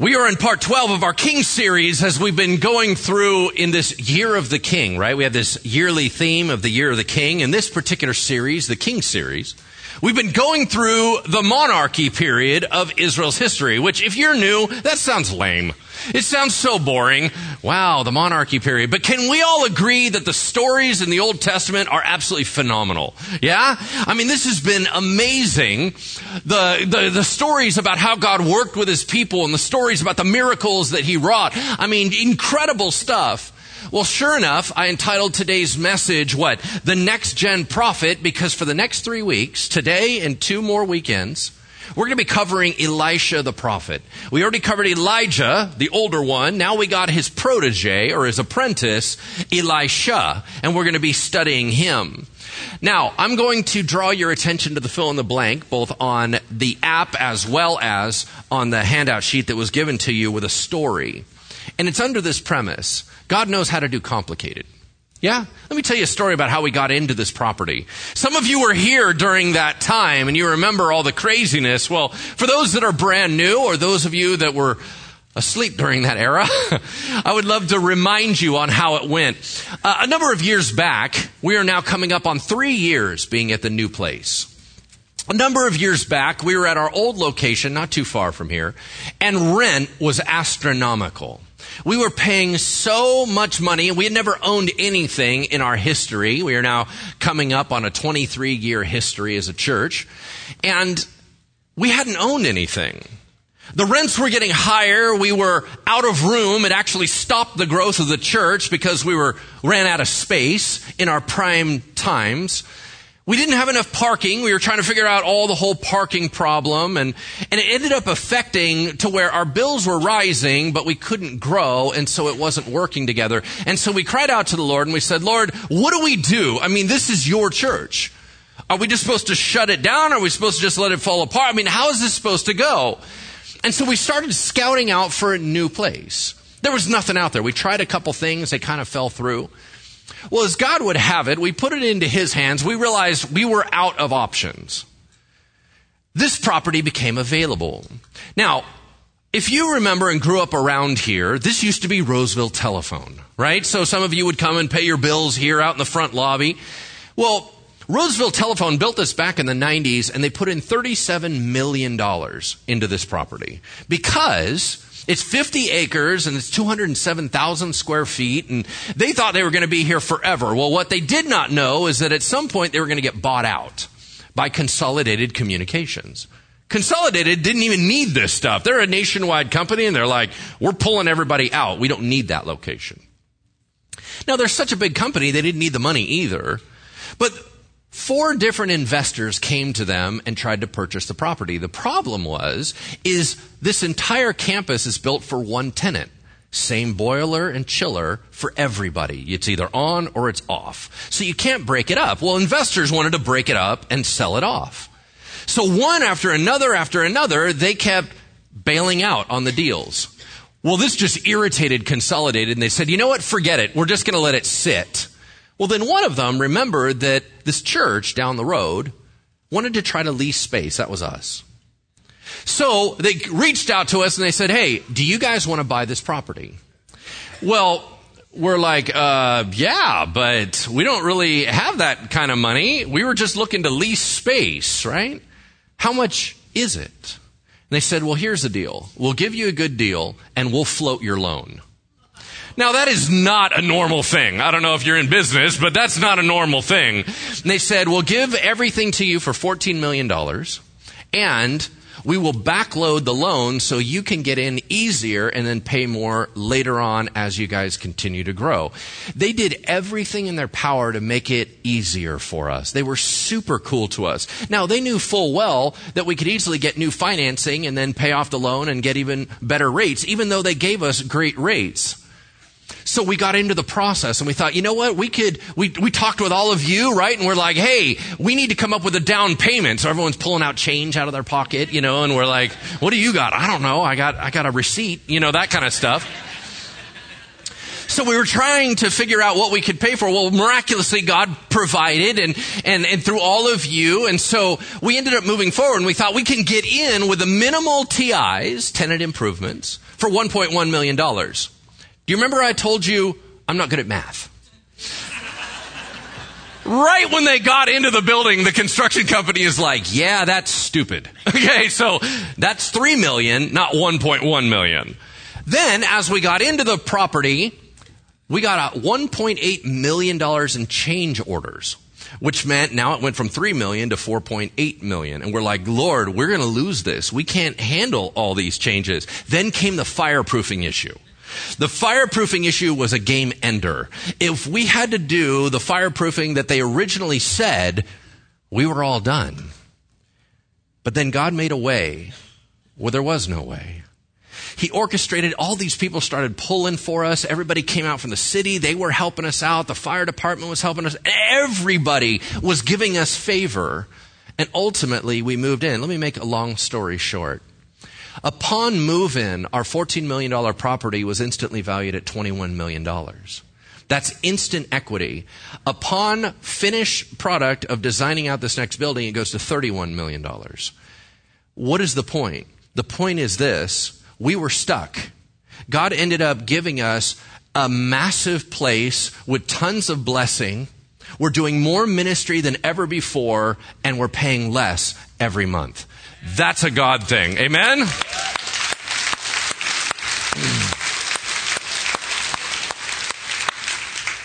We are in part 12 of our King series as we've been going through in this Year of the King, right? We have this yearly theme of the Year of the King. In this particular series, the King series, we've been going through the monarchy period of Israel's history, which if you're new, that sounds lame. It sounds so boring. Wow, the monarchy period. But can we all agree that the stories in the Old Testament are absolutely phenomenal? Yeah? I mean, this has been amazing. The, the, the stories about how God worked with his people and the stories about the miracles that he wrought. I mean, incredible stuff. Well, sure enough, I entitled today's message, what? The Next Gen Prophet, because for the next three weeks, today and two more weekends, we're going to be covering Elisha the prophet. We already covered Elijah, the older one. Now we got his protege or his apprentice, Elisha, and we're going to be studying him. Now, I'm going to draw your attention to the fill in the blank, both on the app as well as on the handout sheet that was given to you with a story. And it's under this premise God knows how to do complicated. Yeah? Let me tell you a story about how we got into this property. Some of you were here during that time and you remember all the craziness. Well, for those that are brand new or those of you that were asleep during that era, I would love to remind you on how it went. Uh, a number of years back, we are now coming up on three years being at the new place. A number of years back, we were at our old location, not too far from here, and rent was astronomical. We were paying so much money. We had never owned anything in our history. We are now coming up on a 23 year history as a church. And we hadn't owned anything. The rents were getting higher. We were out of room. It actually stopped the growth of the church because we were ran out of space in our prime times. We didn't have enough parking. We were trying to figure out all the whole parking problem and, and it ended up affecting to where our bills were rising, but we couldn't grow and so it wasn't working together. And so we cried out to the Lord and we said, Lord, what do we do? I mean, this is your church. Are we just supposed to shut it down? Are we supposed to just let it fall apart? I mean, how is this supposed to go? And so we started scouting out for a new place. There was nothing out there. We tried a couple things. They kind of fell through. Well, as God would have it, we put it into His hands. We realized we were out of options. This property became available. Now, if you remember and grew up around here, this used to be Roseville Telephone, right? So some of you would come and pay your bills here out in the front lobby. Well, Roseville Telephone built this back in the 90s and they put in $37 million into this property because it's 50 acres and it's 207,000 square feet and they thought they were going to be here forever. Well, what they did not know is that at some point they were going to get bought out by Consolidated Communications. Consolidated didn't even need this stuff. They're a nationwide company and they're like, we're pulling everybody out. We don't need that location. Now, they're such a big company, they didn't need the money either. But Four different investors came to them and tried to purchase the property. The problem was, is this entire campus is built for one tenant. Same boiler and chiller for everybody. It's either on or it's off. So you can't break it up. Well, investors wanted to break it up and sell it off. So one after another after another, they kept bailing out on the deals. Well, this just irritated Consolidated and they said, you know what? Forget it. We're just going to let it sit. Well, then one of them remembered that this church down the road wanted to try to lease space. That was us. So they reached out to us and they said, Hey, do you guys want to buy this property? Well, we're like, uh, yeah, but we don't really have that kind of money. We were just looking to lease space, right? How much is it? And they said, well, here's the deal. We'll give you a good deal and we'll float your loan. Now that is not a normal thing. I don't know if you're in business, but that's not a normal thing. And they said, we'll give everything to you for $14 million and we will backload the loan so you can get in easier and then pay more later on as you guys continue to grow. They did everything in their power to make it easier for us. They were super cool to us. Now, they knew full well that we could easily get new financing and then pay off the loan and get even better rates, even though they gave us great rates. So we got into the process and we thought, you know what? We could, we, we talked with all of you, right? And we're like, hey, we need to come up with a down payment. So everyone's pulling out change out of their pocket, you know, and we're like, what do you got? I don't know. I got, I got a receipt, you know, that kind of stuff. So we were trying to figure out what we could pay for. Well, miraculously, God provided and, and, and through all of you. And so we ended up moving forward and we thought we can get in with the minimal TIs, tenant improvements, for $1.1 million. You remember I told you I'm not good at math? right when they got into the building, the construction company is like, yeah, that's stupid. Okay, so that's 3 million, not 1.1 million. Then, as we got into the property, we got a $1.8 million in change orders, which meant now it went from 3 million to 4.8 million. And we're like, Lord, we're going to lose this. We can't handle all these changes. Then came the fireproofing issue. The fireproofing issue was a game ender. If we had to do the fireproofing that they originally said, we were all done. But then God made a way where there was no way. He orchestrated all these people started pulling for us. Everybody came out from the city. They were helping us out. The fire department was helping us. Everybody was giving us favor. And ultimately we moved in. Let me make a long story short. Upon move in, our $14 million property was instantly valued at $21 million. That's instant equity. Upon finished product of designing out this next building, it goes to $31 million. What is the point? The point is this. We were stuck. God ended up giving us a massive place with tons of blessing. We're doing more ministry than ever before, and we're paying less every month. That's a God thing. Amen?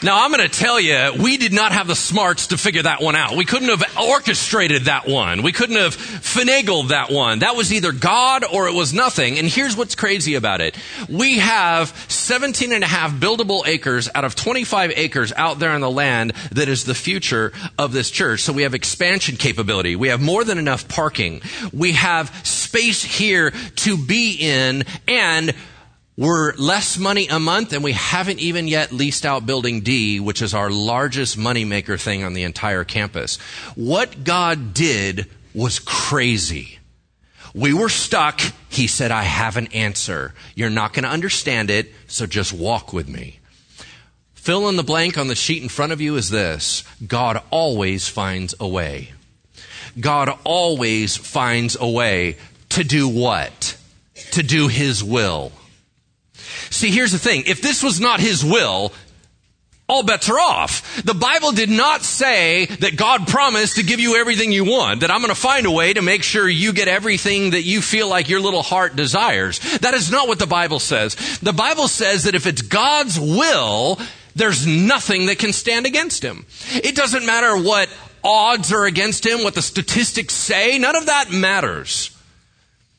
Now, I'm going to tell you, we did not have the smarts to figure that one out. We couldn't have orchestrated that one. We couldn't have finagled that one. That was either God or it was nothing. And here's what's crazy about it. We have 17 and a half buildable acres out of 25 acres out there on the land that is the future of this church. So we have expansion capability. We have more than enough parking. We have space here to be in and we're less money a month and we haven't even yet leased out building D, which is our largest moneymaker thing on the entire campus. What God did was crazy. We were stuck. He said, I have an answer. You're not going to understand it, so just walk with me. Fill in the blank on the sheet in front of you is this God always finds a way. God always finds a way to do what? To do His will. See, here's the thing. If this was not his will, all bets are off. The Bible did not say that God promised to give you everything you want, that I'm going to find a way to make sure you get everything that you feel like your little heart desires. That is not what the Bible says. The Bible says that if it's God's will, there's nothing that can stand against him. It doesn't matter what odds are against him, what the statistics say, none of that matters.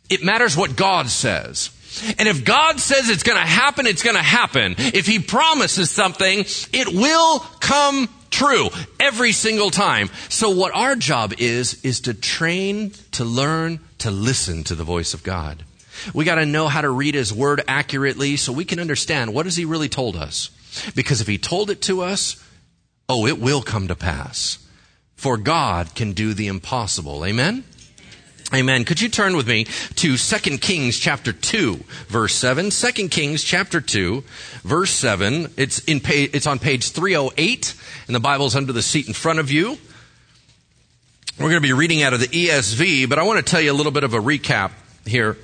It matters what God says. And if God says it's going to happen, it's going to happen. If He promises something, it will come true every single time. So what our job is, is to train, to learn, to listen to the voice of God. We got to know how to read His Word accurately so we can understand what has He really told us. Because if He told it to us, oh, it will come to pass. For God can do the impossible. Amen? Amen. Could you turn with me to 2 Kings chapter 2, verse 7? 2 Kings chapter 2, verse 7. It's, in page, it's on page 308, and the Bible's under the seat in front of you. We're going to be reading out of the ESV, but I want to tell you a little bit of a recap here.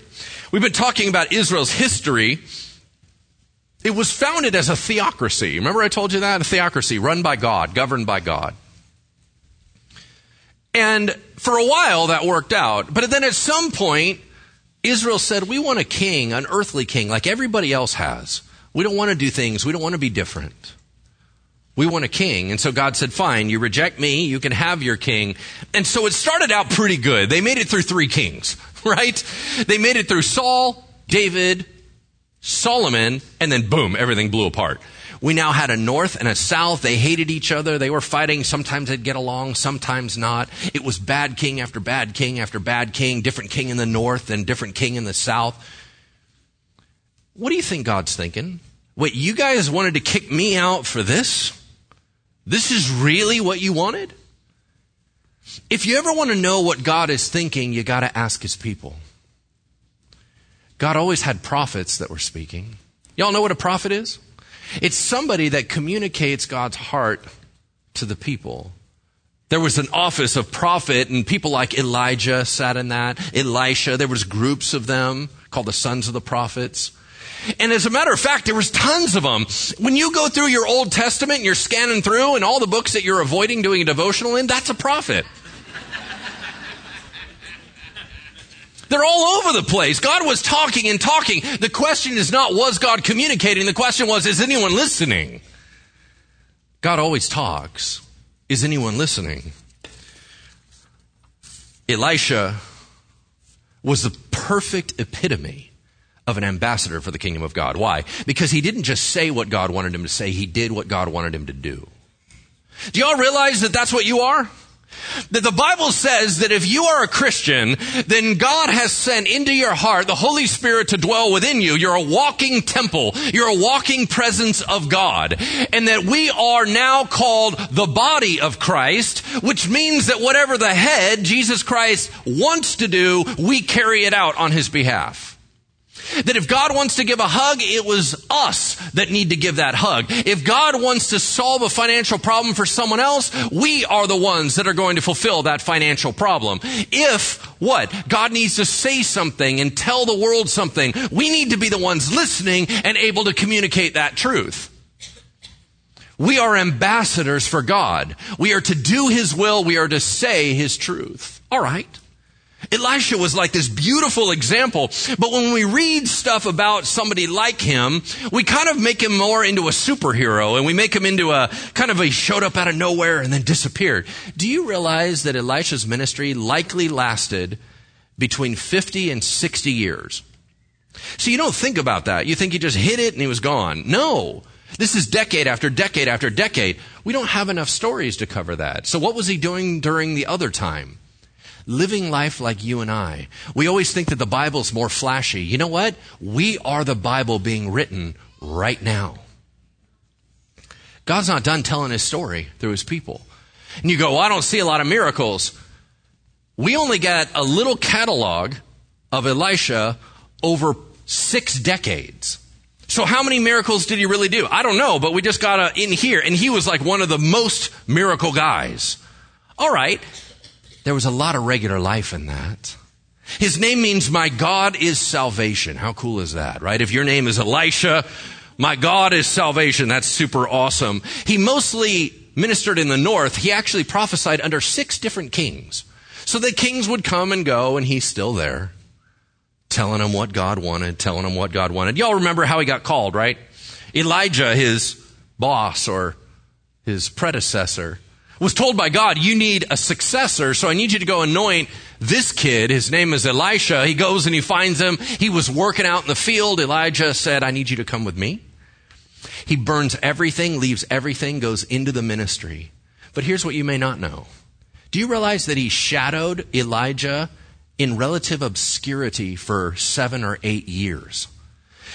We've been talking about Israel's history. It was founded as a theocracy. Remember I told you that? A theocracy run by God, governed by God. And for a while that worked out. But then at some point, Israel said, We want a king, an earthly king, like everybody else has. We don't want to do things, we don't want to be different. We want a king. And so God said, Fine, you reject me, you can have your king. And so it started out pretty good. They made it through three kings, right? They made it through Saul, David, Solomon, and then boom, everything blew apart. We now had a north and a south. They hated each other. They were fighting. Sometimes they'd get along, sometimes not. It was bad king after bad king after bad king, different king in the north and different king in the south. What do you think God's thinking? Wait, you guys wanted to kick me out for this? This is really what you wanted? If you ever want to know what God is thinking, you got to ask his people. God always had prophets that were speaking. Y'all know what a prophet is? It's somebody that communicates God's heart to the people. There was an office of prophet and people like Elijah sat in that, Elisha, there was groups of them called the sons of the prophets. And as a matter of fact, there was tons of them. When you go through your Old Testament and you're scanning through and all the books that you're avoiding doing a devotional in, that's a prophet. They're all over the place. God was talking and talking. The question is not, was God communicating? The question was, is anyone listening? God always talks. Is anyone listening? Elisha was the perfect epitome of an ambassador for the kingdom of God. Why? Because he didn't just say what God wanted him to say, he did what God wanted him to do. Do y'all realize that that's what you are? That the Bible says that if you are a Christian, then God has sent into your heart the Holy Spirit to dwell within you. You're a walking temple. You're a walking presence of God. And that we are now called the body of Christ, which means that whatever the head, Jesus Christ, wants to do, we carry it out on his behalf. That if God wants to give a hug, it was us that need to give that hug. If God wants to solve a financial problem for someone else, we are the ones that are going to fulfill that financial problem. If what? God needs to say something and tell the world something, we need to be the ones listening and able to communicate that truth. We are ambassadors for God. We are to do His will. We are to say His truth. All right. Elisha was like this beautiful example, but when we read stuff about somebody like him, we kind of make him more into a superhero and we make him into a kind of a showed up out of nowhere and then disappeared. Do you realize that Elisha's ministry likely lasted between 50 and 60 years? So you don't think about that. You think he just hit it and he was gone. No. This is decade after decade after decade. We don't have enough stories to cover that. So what was he doing during the other time? Living life like you and I. We always think that the Bible's more flashy. You know what? We are the Bible being written right now. God's not done telling his story through his people. And you go, well, I don't see a lot of miracles. We only got a little catalog of Elisha over six decades. So how many miracles did he really do? I don't know, but we just got a, in here, and he was like one of the most miracle guys. All right, there was a lot of regular life in that. His name means my God is salvation. How cool is that, right? If your name is Elisha, my God is salvation. That's super awesome. He mostly ministered in the north. He actually prophesied under six different kings. So the kings would come and go and he's still there telling them what God wanted, telling them what God wanted. Y'all remember how he got called, right? Elijah, his boss or his predecessor, was told by God, you need a successor, so I need you to go anoint this kid. His name is Elisha. He goes and he finds him. He was working out in the field. Elijah said, I need you to come with me. He burns everything, leaves everything, goes into the ministry. But here's what you may not know. Do you realize that he shadowed Elijah in relative obscurity for seven or eight years?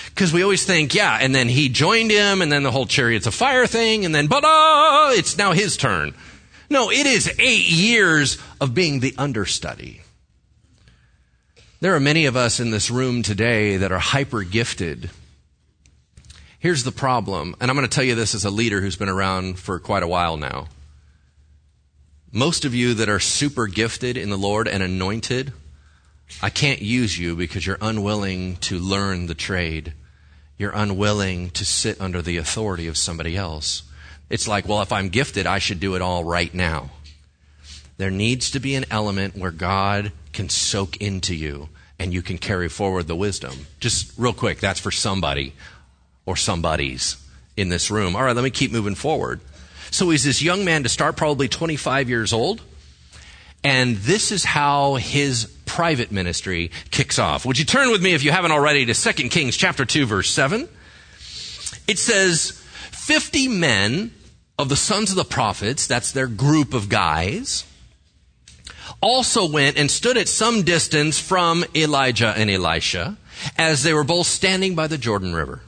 Because we always think, yeah, and then he joined him, and then the whole chariots of fire thing, and then, but uh, it's now his turn. No, it is eight years of being the understudy. There are many of us in this room today that are hyper gifted. Here's the problem, and I'm going to tell you this as a leader who's been around for quite a while now. Most of you that are super gifted in the Lord and anointed, I can't use you because you're unwilling to learn the trade. You're unwilling to sit under the authority of somebody else. It's like, well, if I'm gifted, I should do it all right now. There needs to be an element where God can soak into you and you can carry forward the wisdom. Just real quick, that's for somebody or somebodies in this room. All right, let me keep moving forward. So he's this young man to start, probably 25 years old. And this is how his private ministry kicks off. Would you turn with me, if you haven't already, to 2 Kings chapter 2, verse 7? It says, 50 men of the sons of the prophets, that's their group of guys, also went and stood at some distance from Elijah and Elisha as they were both standing by the Jordan River.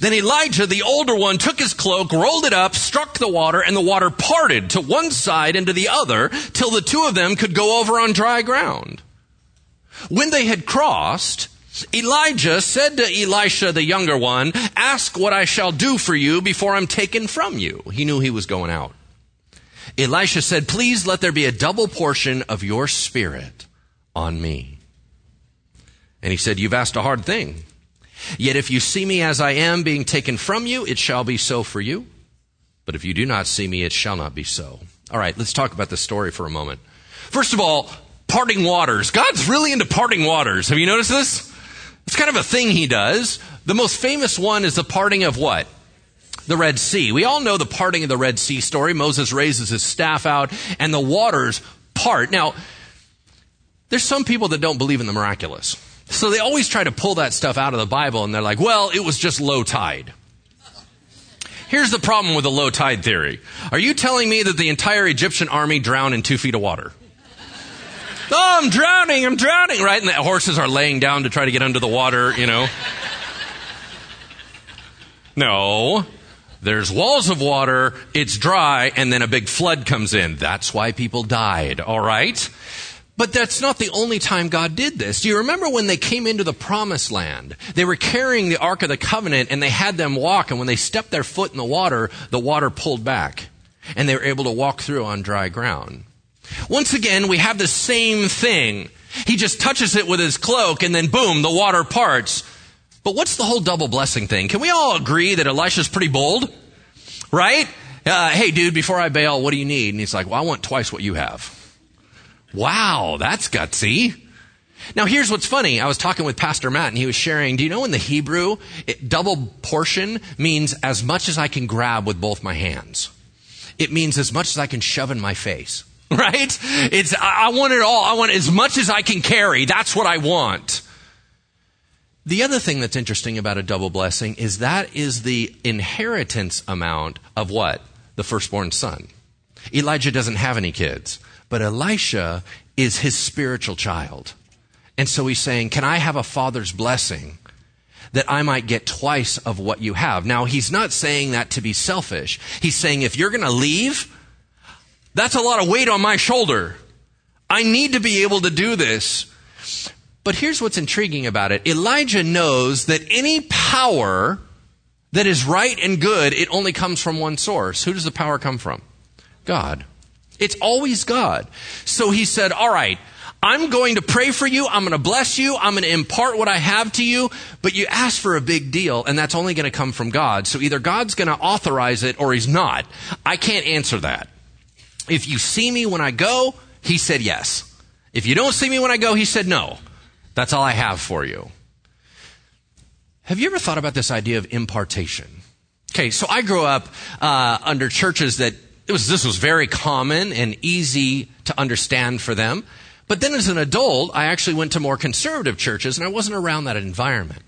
Then Elijah, the older one, took his cloak, rolled it up, struck the water, and the water parted to one side and to the other till the two of them could go over on dry ground. When they had crossed, Elijah said to Elisha, the younger one, Ask what I shall do for you before I'm taken from you. He knew he was going out. Elisha said, Please let there be a double portion of your spirit on me. And he said, You've asked a hard thing. Yet if you see me as I am being taken from you, it shall be so for you. But if you do not see me, it shall not be so. All right, let's talk about the story for a moment. First of all, parting waters. God's really into parting waters. Have you noticed this? It's kind of a thing he does. The most famous one is the parting of what? The Red Sea. We all know the parting of the Red Sea story. Moses raises his staff out and the waters part. Now, there's some people that don't believe in the miraculous. So they always try to pull that stuff out of the Bible and they're like, well, it was just low tide. Here's the problem with the low tide theory. Are you telling me that the entire Egyptian army drowned in two feet of water? Oh, I'm drowning, I'm drowning, right? And the horses are laying down to try to get under the water, you know. No. There's walls of water, it's dry, and then a big flood comes in. That's why people died, all right? But that's not the only time God did this. Do you remember when they came into the promised land? They were carrying the Ark of the Covenant and they had them walk, and when they stepped their foot in the water, the water pulled back. And they were able to walk through on dry ground. Once again, we have the same thing. He just touches it with his cloak and then boom, the water parts. But what's the whole double blessing thing? Can we all agree that Elisha's pretty bold? Right? Uh, hey dude, before I bail, what do you need? And he's like, well, I want twice what you have. Wow, that's gutsy. Now here's what's funny. I was talking with Pastor Matt and he was sharing, do you know in the Hebrew, it, double portion means as much as I can grab with both my hands. It means as much as I can shove in my face. Right? It's, I want it all. I want as much as I can carry. That's what I want. The other thing that's interesting about a double blessing is that is the inheritance amount of what? The firstborn son. Elijah doesn't have any kids, but Elisha is his spiritual child. And so he's saying, Can I have a father's blessing that I might get twice of what you have? Now, he's not saying that to be selfish. He's saying, If you're going to leave, that's a lot of weight on my shoulder. I need to be able to do this. But here's what's intriguing about it. Elijah knows that any power that is right and good, it only comes from one source. Who does the power come from? God. It's always God. So he said, all right, I'm going to pray for you. I'm going to bless you. I'm going to impart what I have to you. But you ask for a big deal, and that's only going to come from God. So either God's going to authorize it or he's not. I can't answer that. If you see me when I go, he said yes. If you don't see me when I go, he said no. That's all I have for you. Have you ever thought about this idea of impartation? Okay, so I grew up uh, under churches that it was this was very common and easy to understand for them. But then as an adult, I actually went to more conservative churches and I wasn't around that environment.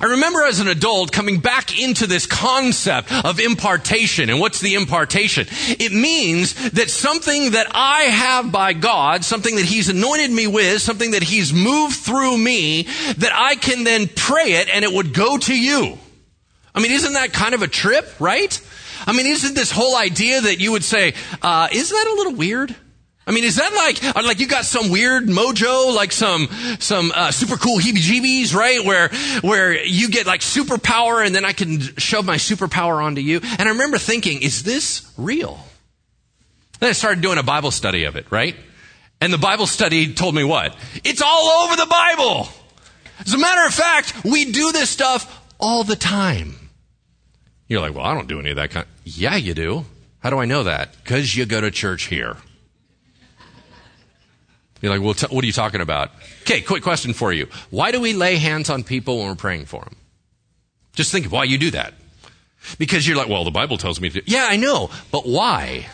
I remember as an adult coming back into this concept of impartation. And what's the impartation? It means that something that I have by God, something that He's anointed me with, something that He's moved through me, that I can then pray it and it would go to you. I mean, isn't that kind of a trip, right? I mean, isn't this whole idea that you would say, uh, isn't that a little weird? I mean, is that like, like you got some weird mojo, like some, some, uh, super cool heebie-jeebies, right? Where, where you get like superpower and then I can shove my superpower onto you. And I remember thinking, is this real? Then I started doing a Bible study of it, right? And the Bible study told me what? It's all over the Bible! As a matter of fact, we do this stuff all the time. You're like, well, I don't do any of that kind. Yeah, you do. How do I know that? Because you go to church here. You're like, well, t- what are you talking about? Okay, quick question for you. Why do we lay hands on people when we're praying for them? Just think of why you do that. Because you're like, well, the Bible tells me to. Yeah, I know, but why?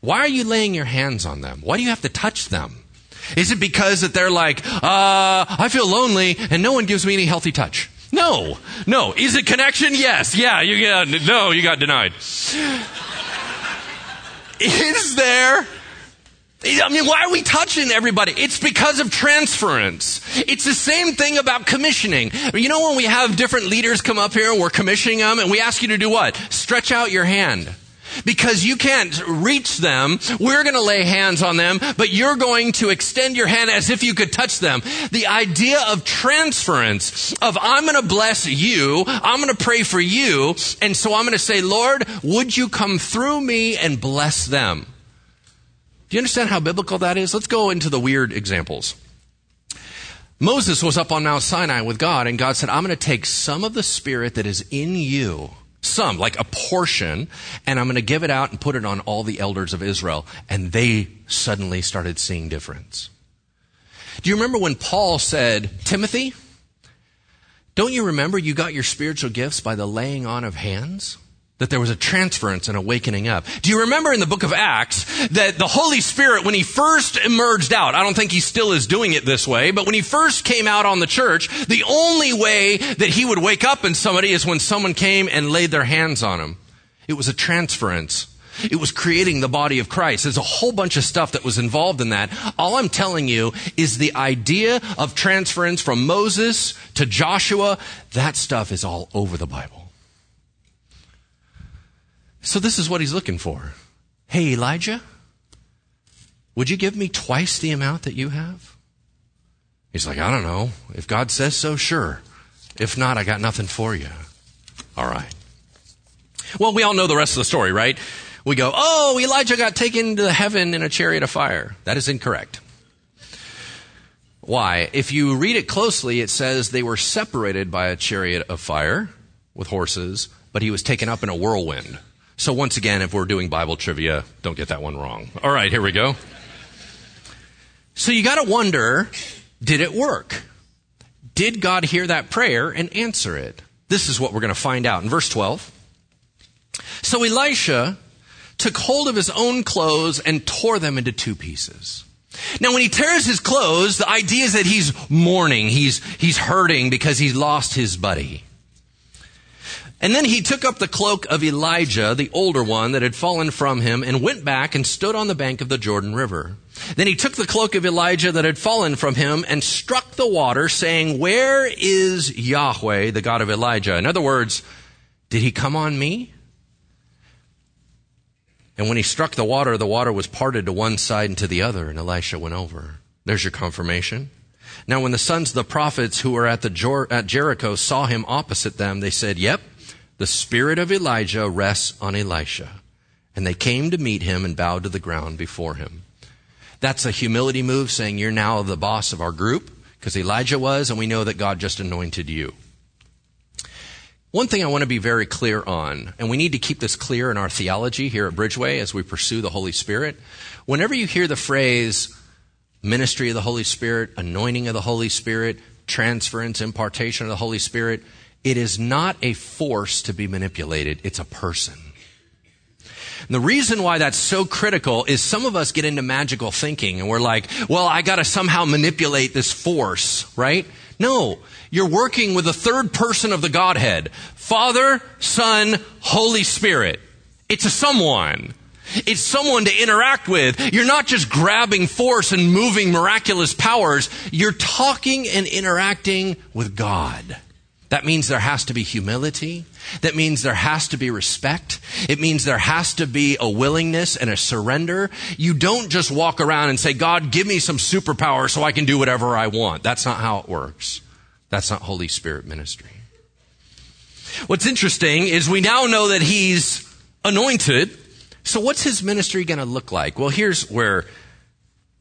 Why are you laying your hands on them? Why do you have to touch them? Is it because that they're like, uh, I feel lonely and no one gives me any healthy touch? No, no. Is it connection? Yes. Yeah, you got, no, you got denied. Is there I mean, why are we touching everybody? It's because of transference. It's the same thing about commissioning. You know, when we have different leaders come up here and we're commissioning them and we ask you to do what? Stretch out your hand. because you can't reach them. We're going to lay hands on them, but you're going to extend your hand as if you could touch them. The idea of transference of I'm going to bless you, I'm going to pray for you, and so I'm going to say, Lord, would you come through me and bless them? Do you understand how biblical that is? Let's go into the weird examples. Moses was up on Mount Sinai with God, and God said, I'm going to take some of the spirit that is in you, some, like a portion, and I'm going to give it out and put it on all the elders of Israel. And they suddenly started seeing difference. Do you remember when Paul said, Timothy, don't you remember you got your spiritual gifts by the laying on of hands? That there was a transference and awakening up. Do you remember in the book of Acts that the Holy Spirit, when he first emerged out, I don't think he still is doing it this way, but when he first came out on the church, the only way that he would wake up in somebody is when someone came and laid their hands on him. It was a transference. It was creating the body of Christ. There's a whole bunch of stuff that was involved in that. All I'm telling you is the idea of transference from Moses to Joshua, that stuff is all over the Bible. So this is what he's looking for. Hey, Elijah, would you give me twice the amount that you have? He's like, I don't know. If God says so, sure. If not, I got nothing for you. All right. Well, we all know the rest of the story, right? We go, oh, Elijah got taken to heaven in a chariot of fire. That is incorrect. Why? If you read it closely, it says they were separated by a chariot of fire with horses, but he was taken up in a whirlwind. So once again, if we're doing Bible trivia, don't get that one wrong. All right, here we go. So you gotta wonder, did it work? Did God hear that prayer and answer it? This is what we're gonna find out in verse 12. So Elisha took hold of his own clothes and tore them into two pieces. Now, when he tears his clothes, the idea is that he's mourning. He's, he's hurting because he's lost his buddy. And then he took up the cloak of Elijah, the older one that had fallen from him, and went back and stood on the bank of the Jordan River. Then he took the cloak of Elijah that had fallen from him and struck the water, saying, Where is Yahweh, the God of Elijah? In other words, did he come on me? And when he struck the water, the water was parted to one side and to the other, and Elisha went over. There's your confirmation. Now, when the sons of the prophets who were at, the Jer- at Jericho saw him opposite them, they said, Yep, the spirit of Elijah rests on Elisha. And they came to meet him and bowed to the ground before him. That's a humility move saying you're now the boss of our group because Elijah was and we know that God just anointed you. One thing I want to be very clear on, and we need to keep this clear in our theology here at Bridgeway as we pursue the Holy Spirit. Whenever you hear the phrase ministry of the Holy Spirit, anointing of the Holy Spirit, transference, impartation of the Holy Spirit, it is not a force to be manipulated, it's a person. And the reason why that's so critical is some of us get into magical thinking and we're like, well, I gotta somehow manipulate this force, right? No, you're working with the third person of the Godhead. Father, Son, Holy Spirit. It's a someone. It's someone to interact with. You're not just grabbing force and moving miraculous powers. You're talking and interacting with God. That means there has to be humility. That means there has to be respect. It means there has to be a willingness and a surrender. You don't just walk around and say, God, give me some superpower so I can do whatever I want. That's not how it works. That's not Holy Spirit ministry. What's interesting is we now know that he's anointed. So what's his ministry going to look like? Well, here's where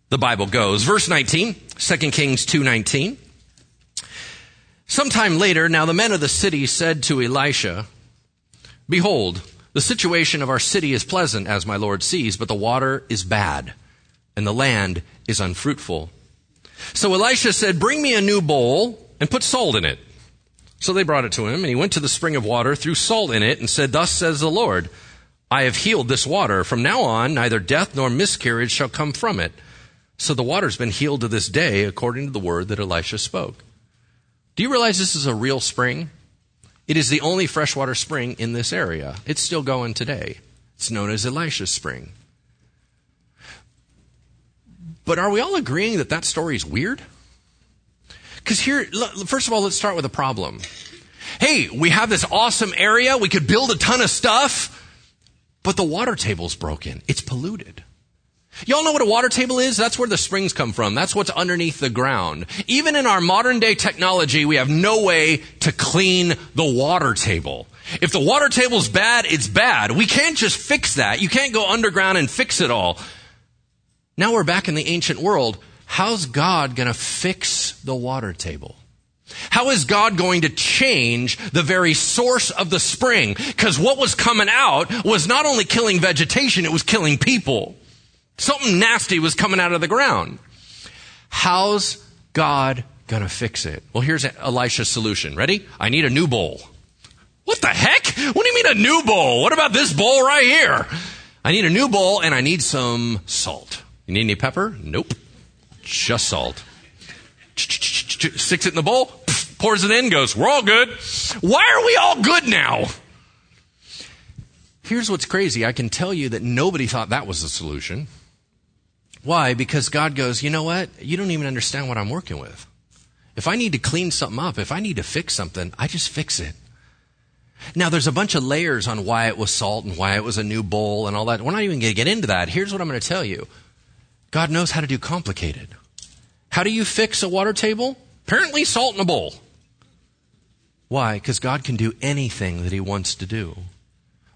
the Bible goes. Verse 19, 2 Kings 2:19. Sometime later, now the men of the city said to Elisha, Behold, the situation of our city is pleasant, as my Lord sees, but the water is bad, and the land is unfruitful. So Elisha said, Bring me a new bowl and put salt in it. So they brought it to him, and he went to the spring of water, threw salt in it, and said, Thus says the Lord, I have healed this water. From now on, neither death nor miscarriage shall come from it. So the water's been healed to this day, according to the word that Elisha spoke. Do you realize this is a real spring? It is the only freshwater spring in this area. It's still going today. It's known as Elisha's spring. But are we all agreeing that that story is weird? Because here, first of all, let's start with a problem. Hey, we have this awesome area. We could build a ton of stuff, but the water table's broken. It's polluted. Y'all know what a water table is? That's where the springs come from. That's what's underneath the ground. Even in our modern day technology, we have no way to clean the water table. If the water table's bad, it's bad. We can't just fix that. You can't go underground and fix it all. Now we're back in the ancient world. How's God gonna fix the water table? How is God going to change the very source of the spring? Because what was coming out was not only killing vegetation, it was killing people. Something nasty was coming out of the ground. How's God going to fix it? Well, here's Elisha's solution. Ready? I need a new bowl. What the heck? What do you mean a new bowl? What about this bowl right here? I need a new bowl and I need some salt. You need any pepper? Nope. Just salt. Sticks it in the bowl, pours it in, goes, we're all good. Why are we all good now? Here's what's crazy. I can tell you that nobody thought that was the solution. Why? Because God goes, you know what? You don't even understand what I'm working with. If I need to clean something up, if I need to fix something, I just fix it. Now, there's a bunch of layers on why it was salt and why it was a new bowl and all that. We're not even going to get into that. Here's what I'm going to tell you God knows how to do complicated. How do you fix a water table? Apparently, salt in a bowl. Why? Because God can do anything that He wants to do.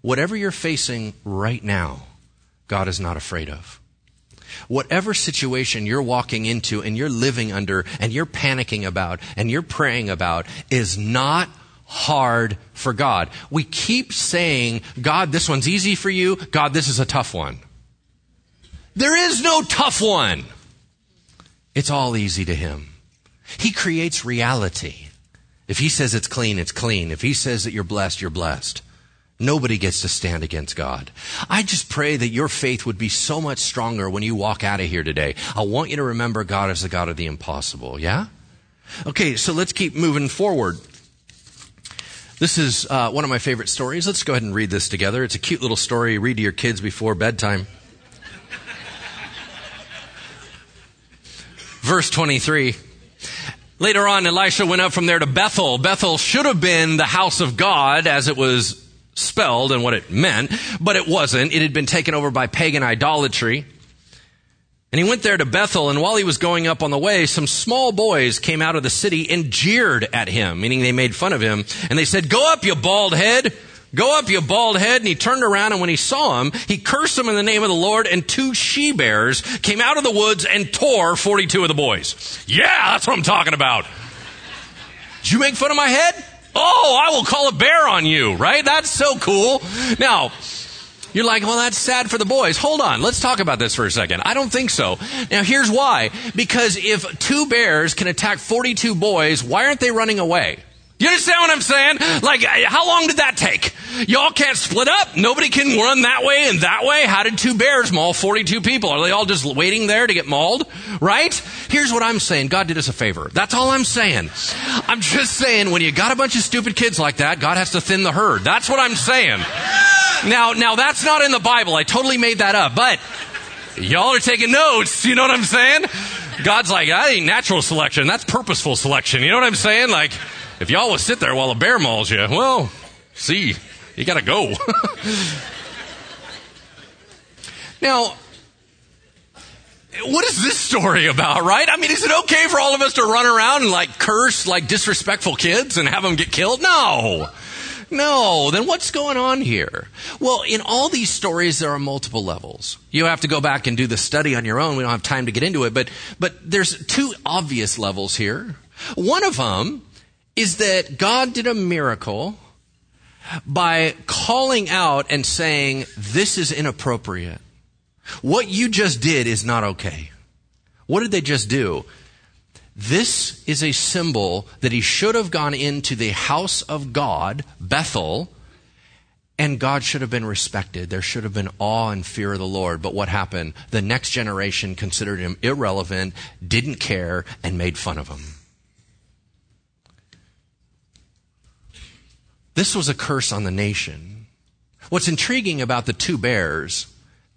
Whatever you're facing right now, God is not afraid of. Whatever situation you're walking into and you're living under and you're panicking about and you're praying about is not hard for God. We keep saying, God, this one's easy for you. God, this is a tough one. There is no tough one. It's all easy to Him. He creates reality. If He says it's clean, it's clean. If He says that you're blessed, you're blessed. Nobody gets to stand against God. I just pray that your faith would be so much stronger when you walk out of here today. I want you to remember God as the God of the impossible, yeah? Okay, so let's keep moving forward. This is uh, one of my favorite stories. Let's go ahead and read this together. It's a cute little story. Read to your kids before bedtime. Verse 23. Later on, Elisha went up from there to Bethel. Bethel should have been the house of God as it was spelled and what it meant, but it wasn't. It had been taken over by pagan idolatry. And he went there to Bethel, and while he was going up on the way, some small boys came out of the city and jeered at him, meaning they made fun of him. And they said, Go up, you bald head! Go up, you bald head! And he turned around, and when he saw him, he cursed them in the name of the Lord, and two she bears came out of the woods and tore 42 of the boys. Yeah, that's what I'm talking about. Did you make fun of my head? Oh, I will call a bear on you, right? That's so cool. Now, you're like, well, that's sad for the boys. Hold on. Let's talk about this for a second. I don't think so. Now, here's why. Because if two bears can attack 42 boys, why aren't they running away? You understand what I'm saying? Like, uh, how long did that take? Y'all can't split up. Nobody can run that way and that way. How did two bears maul 42 people? Are they all just waiting there to get mauled? Right? Here's what I'm saying. God did us a favor. That's all I'm saying. I'm just saying when you got a bunch of stupid kids like that, God has to thin the herd. That's what I'm saying. Now, now that's not in the Bible. I totally made that up, but y'all are taking notes. You know what I'm saying? God's like, that ain't natural selection. That's purposeful selection. You know what I'm saying? Like, if y'all would sit there while a bear mauls you, well, see, you gotta go. now, what is this story about, right? I mean, is it okay for all of us to run around and like curse like disrespectful kids and have them get killed? No. No, then what's going on here? Well, in all these stories, there are multiple levels. You have to go back and do the study on your own. We don't have time to get into it, but, but there's two obvious levels here. One of them is that God did a miracle by calling out and saying, This is inappropriate. What you just did is not okay. What did they just do? This is a symbol that he should have gone into the house of God, Bethel, and God should have been respected. There should have been awe and fear of the Lord. But what happened? The next generation considered him irrelevant, didn't care, and made fun of him. This was a curse on the nation. What's intriguing about the two bears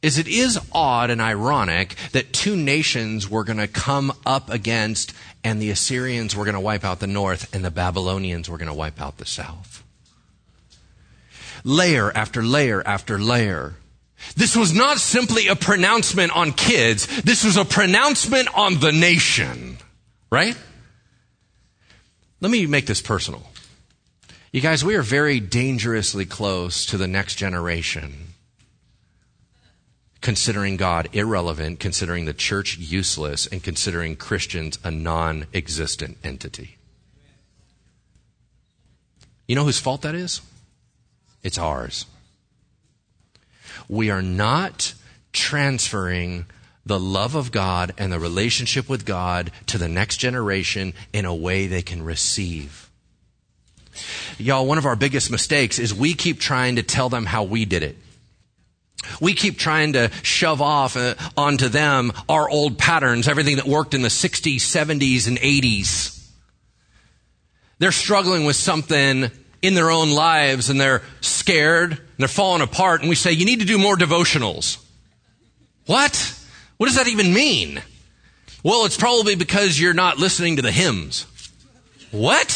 is it is odd and ironic that two nations were going to come up against and the Assyrians were going to wipe out the north and the Babylonians were going to wipe out the south. Layer after layer after layer. This was not simply a pronouncement on kids. This was a pronouncement on the nation. Right? Let me make this personal. You guys, we are very dangerously close to the next generation. Considering God irrelevant, considering the church useless, and considering Christians a non existent entity. You know whose fault that is? It's ours. We are not transferring the love of God and the relationship with God to the next generation in a way they can receive. Y'all, one of our biggest mistakes is we keep trying to tell them how we did it. We keep trying to shove off uh, onto them our old patterns, everything that worked in the 60s, 70s, and 80s. They're struggling with something in their own lives and they're scared and they're falling apart, and we say, You need to do more devotionals. What? What does that even mean? Well, it's probably because you're not listening to the hymns. What?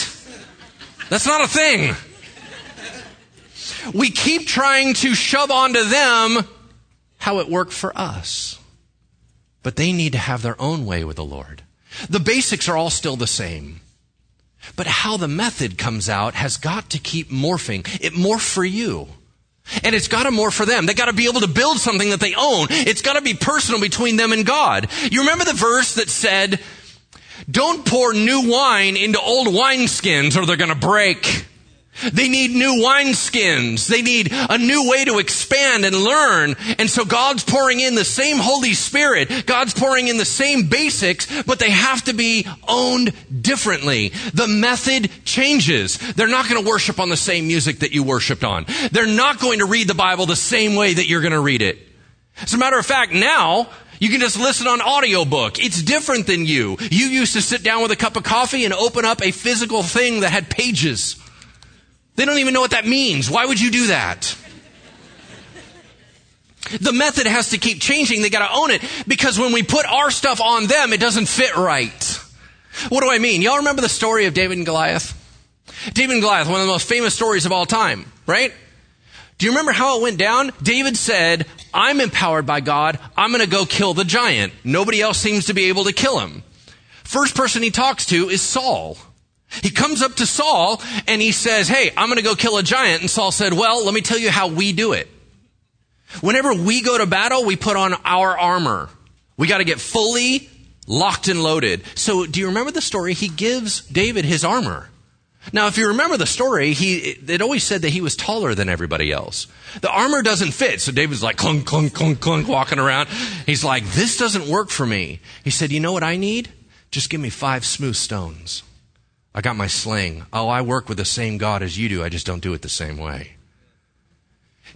That's not a thing. We keep trying to shove onto them how it worked for us. But they need to have their own way with the Lord. The basics are all still the same. But how the method comes out has got to keep morphing. It morphed for you. And it's got to morph for them. They got to be able to build something that they own. It's got to be personal between them and God. You remember the verse that said, don't pour new wine into old wineskins or they're going to break. They need new wineskins. They need a new way to expand and learn. And so God's pouring in the same Holy Spirit. God's pouring in the same basics, but they have to be owned differently. The method changes. They're not going to worship on the same music that you worshiped on. They're not going to read the Bible the same way that you're going to read it. As a matter of fact, now, you can just listen on audiobook. It's different than you. You used to sit down with a cup of coffee and open up a physical thing that had pages. They don't even know what that means. Why would you do that? The method has to keep changing. They got to own it because when we put our stuff on them, it doesn't fit right. What do I mean? Y'all remember the story of David and Goliath? David and Goliath, one of the most famous stories of all time, right? Do you remember how it went down? David said, I'm empowered by God. I'm going to go kill the giant. Nobody else seems to be able to kill him. First person he talks to is Saul. He comes up to Saul and he says, Hey, I'm going to go kill a giant. And Saul said, Well, let me tell you how we do it. Whenever we go to battle, we put on our armor. We got to get fully locked and loaded. So, do you remember the story? He gives David his armor. Now, if you remember the story, he, it always said that he was taller than everybody else. The armor doesn't fit. So David's like clunk, clunk, clunk, clunk, walking around. He's like, this doesn't work for me. He said, you know what I need? Just give me five smooth stones. I got my sling. Oh, I work with the same God as you do. I just don't do it the same way.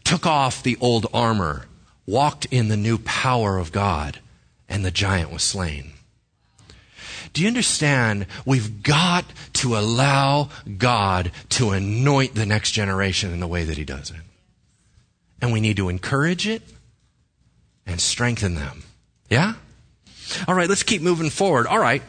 Took off the old armor, walked in the new power of God, and the giant was slain. Do you understand? We've got to allow God to anoint the next generation in the way that He does it. And we need to encourage it and strengthen them. Yeah? All right, let's keep moving forward. All right.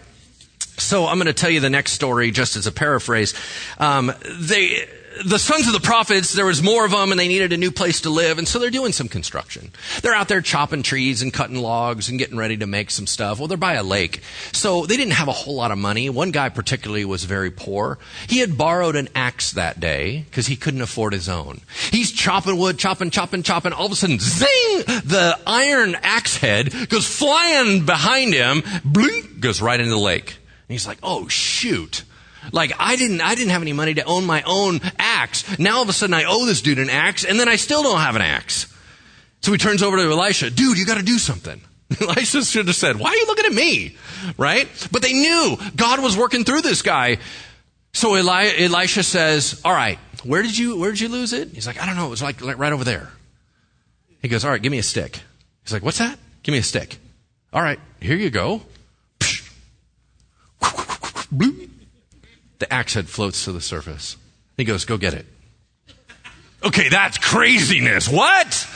So I'm going to tell you the next story just as a paraphrase. Um, they, the sons of the prophets, there was more of them and they needed a new place to live. And so they're doing some construction. They're out there chopping trees and cutting logs and getting ready to make some stuff. Well, they're by a lake. So they didn't have a whole lot of money. One guy particularly was very poor. He had borrowed an axe that day because he couldn't afford his own. He's chopping wood, chopping, chopping, chopping. All of a sudden, zing! The iron axe head goes flying behind him, blink, goes right into the lake. And he's like, oh, shoot. Like I didn't, I didn't have any money to own my own axe. Now all of a sudden I owe this dude an axe and then I still don't have an axe. So he turns over to Elisha, dude, you gotta do something. Elisha should have said, why are you looking at me? Right? But they knew God was working through this guy. So Eli- Elisha says, all right, where did you, where did you lose it? He's like, I don't know. It was like right over there. He goes, all right, give me a stick. He's like, what's that? Give me a stick. All right, here you go. The axe head floats to the surface. He goes, Go get it. Okay, that's craziness. What?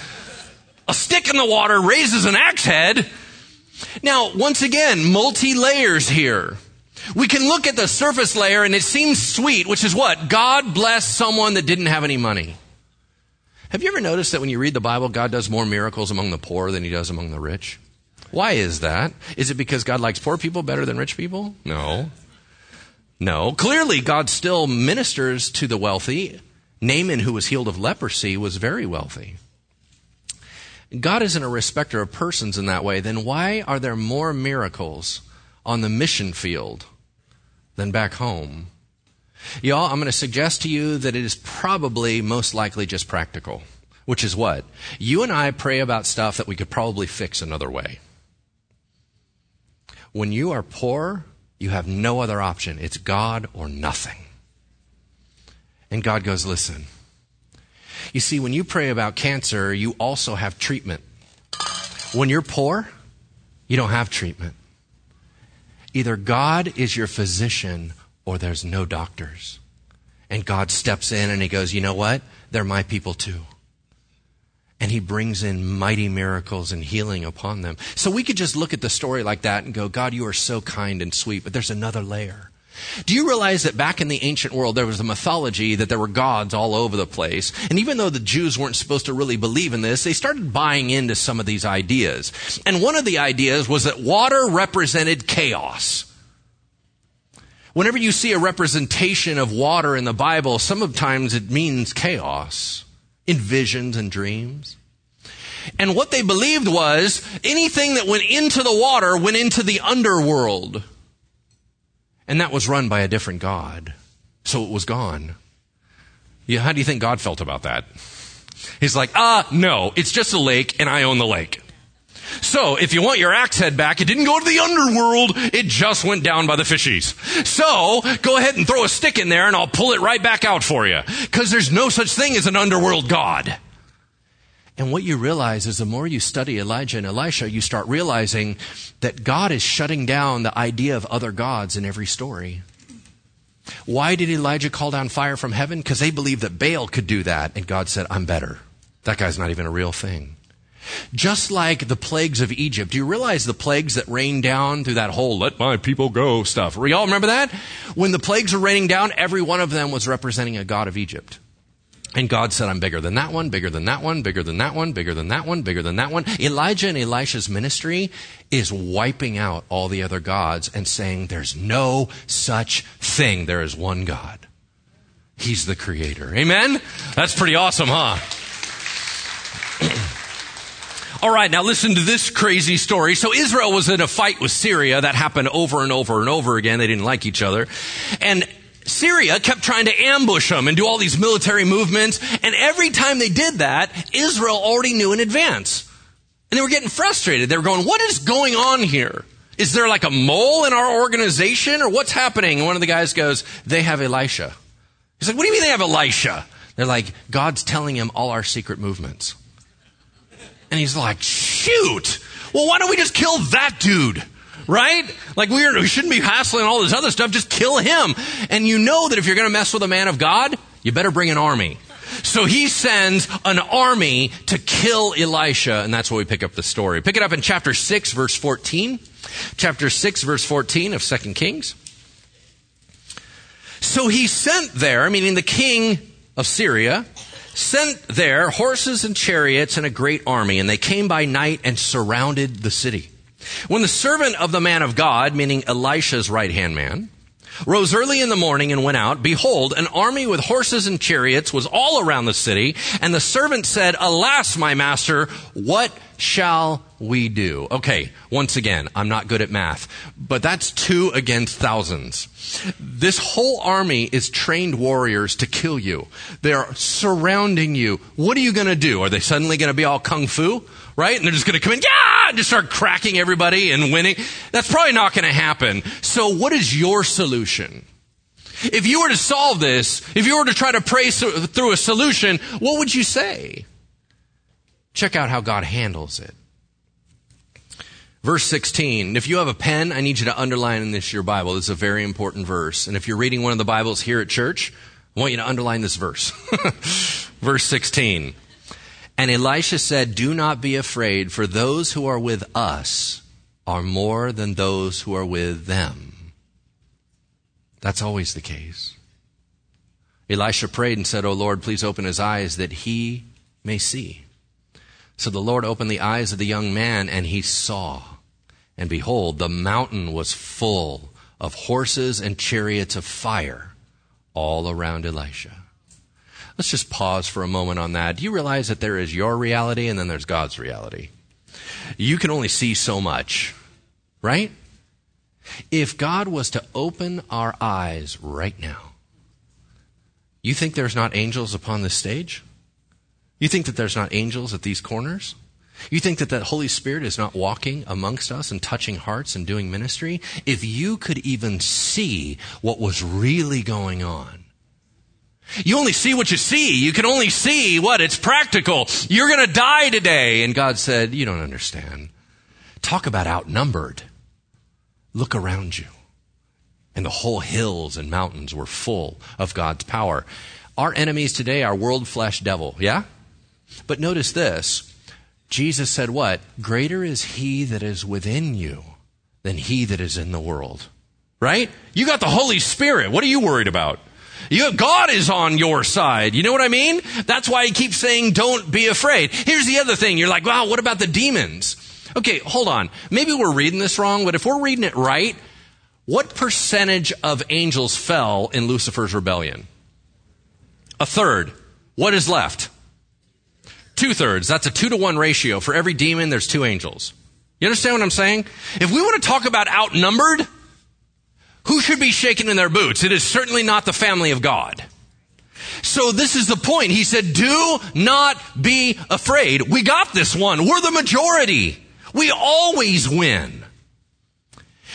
A stick in the water raises an axe head. Now, once again, multi layers here. We can look at the surface layer and it seems sweet, which is what? God blessed someone that didn't have any money. Have you ever noticed that when you read the Bible, God does more miracles among the poor than he does among the rich? Why is that? Is it because God likes poor people better than rich people? No. No. Clearly, God still ministers to the wealthy. Naaman, who was healed of leprosy, was very wealthy. God isn't a respecter of persons in that way. Then why are there more miracles on the mission field than back home? Y'all, I'm going to suggest to you that it is probably most likely just practical. Which is what? You and I pray about stuff that we could probably fix another way. When you are poor, you have no other option. It's God or nothing. And God goes, listen. You see, when you pray about cancer, you also have treatment. When you're poor, you don't have treatment. Either God is your physician or there's no doctors. And God steps in and he goes, you know what? They're my people too. And he brings in mighty miracles and healing upon them. So we could just look at the story like that and go, God, you are so kind and sweet, but there's another layer. Do you realize that back in the ancient world, there was a mythology that there were gods all over the place? And even though the Jews weren't supposed to really believe in this, they started buying into some of these ideas. And one of the ideas was that water represented chaos. Whenever you see a representation of water in the Bible, sometimes it means chaos in visions and dreams. And what they believed was anything that went into the water went into the underworld. And that was run by a different God. So it was gone. Yeah, how do you think God felt about that? He's like, ah, no, it's just a lake and I own the lake. So, if you want your axe head back, it didn't go to the underworld, it just went down by the fishies. So, go ahead and throw a stick in there and I'll pull it right back out for you. Because there's no such thing as an underworld God. And what you realize is the more you study Elijah and Elisha, you start realizing that God is shutting down the idea of other gods in every story. Why did Elijah call down fire from heaven? Because they believed that Baal could do that, and God said, I'm better. That guy's not even a real thing. Just like the plagues of Egypt. Do you realize the plagues that rained down through that whole let my people go stuff? Y'all remember that? When the plagues were raining down, every one of them was representing a god of Egypt. And God said, I'm bigger than that one, bigger than that one, bigger than that one, bigger than that one, bigger than that one. Elijah and Elisha's ministry is wiping out all the other gods and saying, there's no such thing. There is one God. He's the creator. Amen? That's pretty awesome, huh? All right, now listen to this crazy story. So Israel was in a fight with Syria that happened over and over and over again. They didn't like each other. And Syria kept trying to ambush them and do all these military movements. And every time they did that, Israel already knew in advance. And they were getting frustrated. They were going, what is going on here? Is there like a mole in our organization or what's happening? And one of the guys goes, they have Elisha. He's like, what do you mean they have Elisha? They're like, God's telling him all our secret movements. And he's like, shoot. Well, why don't we just kill that dude? Right? Like we, we shouldn't be hassling all this other stuff. Just kill him. And you know that if you're going to mess with a man of God, you better bring an army. So he sends an army to kill Elisha, and that's where we pick up the story. Pick it up in chapter 6, verse 14. Chapter 6, verse 14 of 2 Kings. So he sent there, meaning the king of Syria, sent there horses and chariots and a great army, and they came by night and surrounded the city. When the servant of the man of God, meaning Elisha's right hand man, rose early in the morning and went out, behold, an army with horses and chariots was all around the city, and the servant said, Alas, my master, what shall we do? Okay, once again, I'm not good at math, but that's two against thousands. This whole army is trained warriors to kill you. They're surrounding you. What are you going to do? Are they suddenly going to be all kung fu? Right? And they're just going to come in, yeah, and just start cracking everybody and winning. That's probably not going to happen. So what is your solution? If you were to solve this, if you were to try to pray through a solution, what would you say? Check out how God handles it. Verse 16. If you have a pen, I need you to underline in this your Bible. This is a very important verse. And if you're reading one of the Bibles here at church, I want you to underline this verse. verse 16. And Elisha said, Do not be afraid, for those who are with us are more than those who are with them. That's always the case. Elisha prayed and said, O Lord, please open his eyes that he may see. So the Lord opened the eyes of the young man, and he saw. And behold, the mountain was full of horses and chariots of fire all around Elisha. Let's just pause for a moment on that. Do you realize that there is your reality and then there's God's reality? You can only see so much, right? If God was to open our eyes right now, you think there's not angels upon this stage? You think that there's not angels at these corners? You think that the Holy Spirit is not walking amongst us and touching hearts and doing ministry? If you could even see what was really going on, you only see what you see. You can only see what? It's practical. You're going to die today. And God said, You don't understand. Talk about outnumbered. Look around you. And the whole hills and mountains were full of God's power. Our enemies today are world flesh devil, yeah? But notice this. Jesus said what? Greater is he that is within you than he that is in the world. Right? You got the Holy Spirit. What are you worried about? You, God is on your side. You know what I mean? That's why he keeps saying, don't be afraid. Here's the other thing. You're like, wow, what about the demons? Okay, hold on. Maybe we're reading this wrong, but if we're reading it right, what percentage of angels fell in Lucifer's rebellion? A third. What is left? Two thirds. That's a two to one ratio. For every demon, there's two angels. You understand what I'm saying? If we want to talk about outnumbered, who should be shaken in their boots? It is certainly not the family of God. So this is the point. He said, do not be afraid. We got this one. We're the majority. We always win.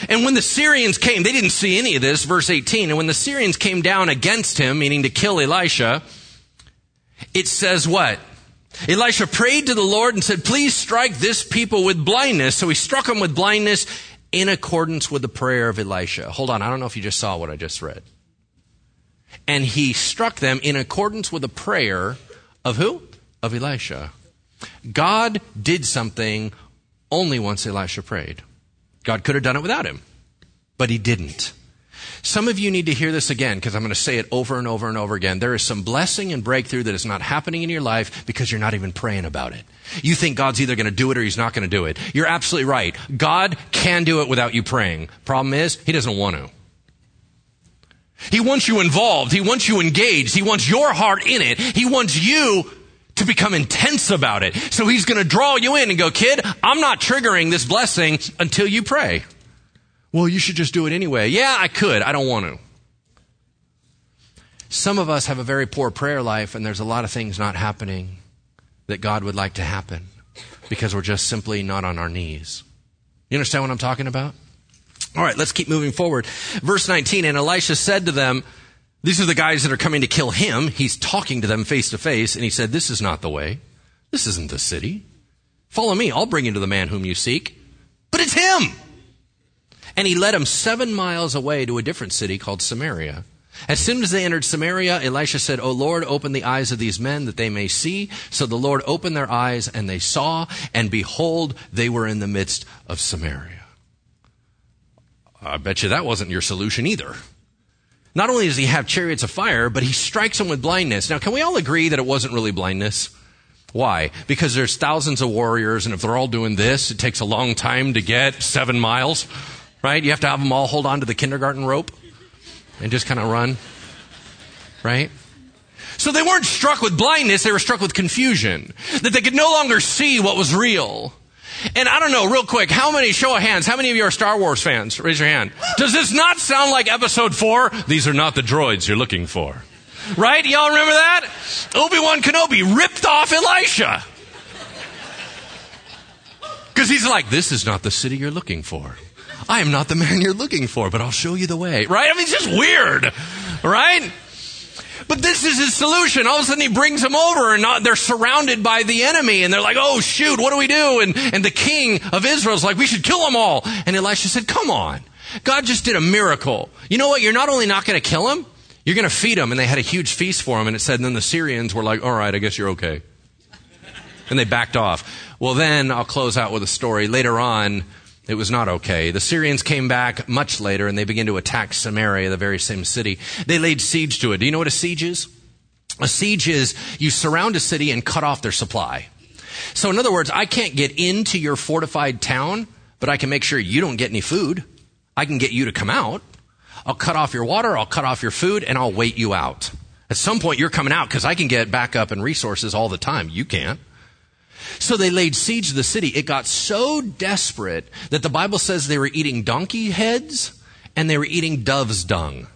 And when the Syrians came, they didn't see any of this, verse 18. And when the Syrians came down against him, meaning to kill Elisha, it says what? Elisha prayed to the Lord and said, please strike this people with blindness. So he struck them with blindness in accordance with the prayer of Elisha. Hold on, I don't know if you just saw what I just read. And he struck them in accordance with the prayer of who? Of Elisha. God did something only once Elisha prayed. God could have done it without him, but he didn't. Some of you need to hear this again because I'm going to say it over and over and over again. There is some blessing and breakthrough that is not happening in your life because you're not even praying about it. You think God's either going to do it or he's not going to do it. You're absolutely right. God can do it without you praying. Problem is, he doesn't want to. He wants you involved. He wants you engaged. He wants your heart in it. He wants you to become intense about it. So he's going to draw you in and go, kid, I'm not triggering this blessing until you pray. Well, you should just do it anyway. Yeah, I could. I don't want to. Some of us have a very poor prayer life, and there's a lot of things not happening that God would like to happen because we're just simply not on our knees. You understand what I'm talking about? All right, let's keep moving forward. Verse 19, and Elisha said to them, these are the guys that are coming to kill him. He's talking to them face to face, and he said, This is not the way. This isn't the city. Follow me. I'll bring you to the man whom you seek. But it's him. And he led him seven miles away to a different city called Samaria. As soon as they entered Samaria, Elisha said, O Lord, open the eyes of these men that they may see. So the Lord opened their eyes and they saw, and behold, they were in the midst of Samaria. I bet you that wasn't your solution either. Not only does he have chariots of fire, but he strikes them with blindness. Now, can we all agree that it wasn't really blindness? Why? Because there's thousands of warriors, and if they're all doing this, it takes a long time to get seven miles right? You have to have them all hold on to the kindergarten rope and just kind of run, right? So they weren't struck with blindness, they were struck with confusion. That they could no longer see what was real. And I don't know, real quick, how many, show of hands, how many of you are Star Wars fans? Raise your hand. Does this not sound like episode four? These are not the droids you're looking for. Right? Y'all remember that? Obi-Wan Kenobi ripped off Elisha. Because he's like, this is not the city you're looking for. I am not the man you're looking for, but I'll show you the way. Right? I mean, it's just weird. Right? But this is his solution. All of a sudden he brings them over and not, they're surrounded by the enemy and they're like, oh shoot, what do we do? And, and the king of Israel's like, we should kill them all. And Elisha said, come on. God just did a miracle. You know what? You're not only not going to kill them, you're going to feed them. And they had a huge feast for them. And it said, and then the Syrians were like, all right, I guess you're okay. And they backed off. Well, then I'll close out with a story. Later on, it was not okay. The Syrians came back much later and they began to attack Samaria, the very same city. They laid siege to it. Do you know what a siege is? A siege is you surround a city and cut off their supply. So, in other words, I can't get into your fortified town, but I can make sure you don't get any food. I can get you to come out. I'll cut off your water, I'll cut off your food, and I'll wait you out. At some point, you're coming out because I can get backup and resources all the time. You can't. So they laid siege to the city. It got so desperate that the Bible says they were eating donkey heads and they were eating dove's dung.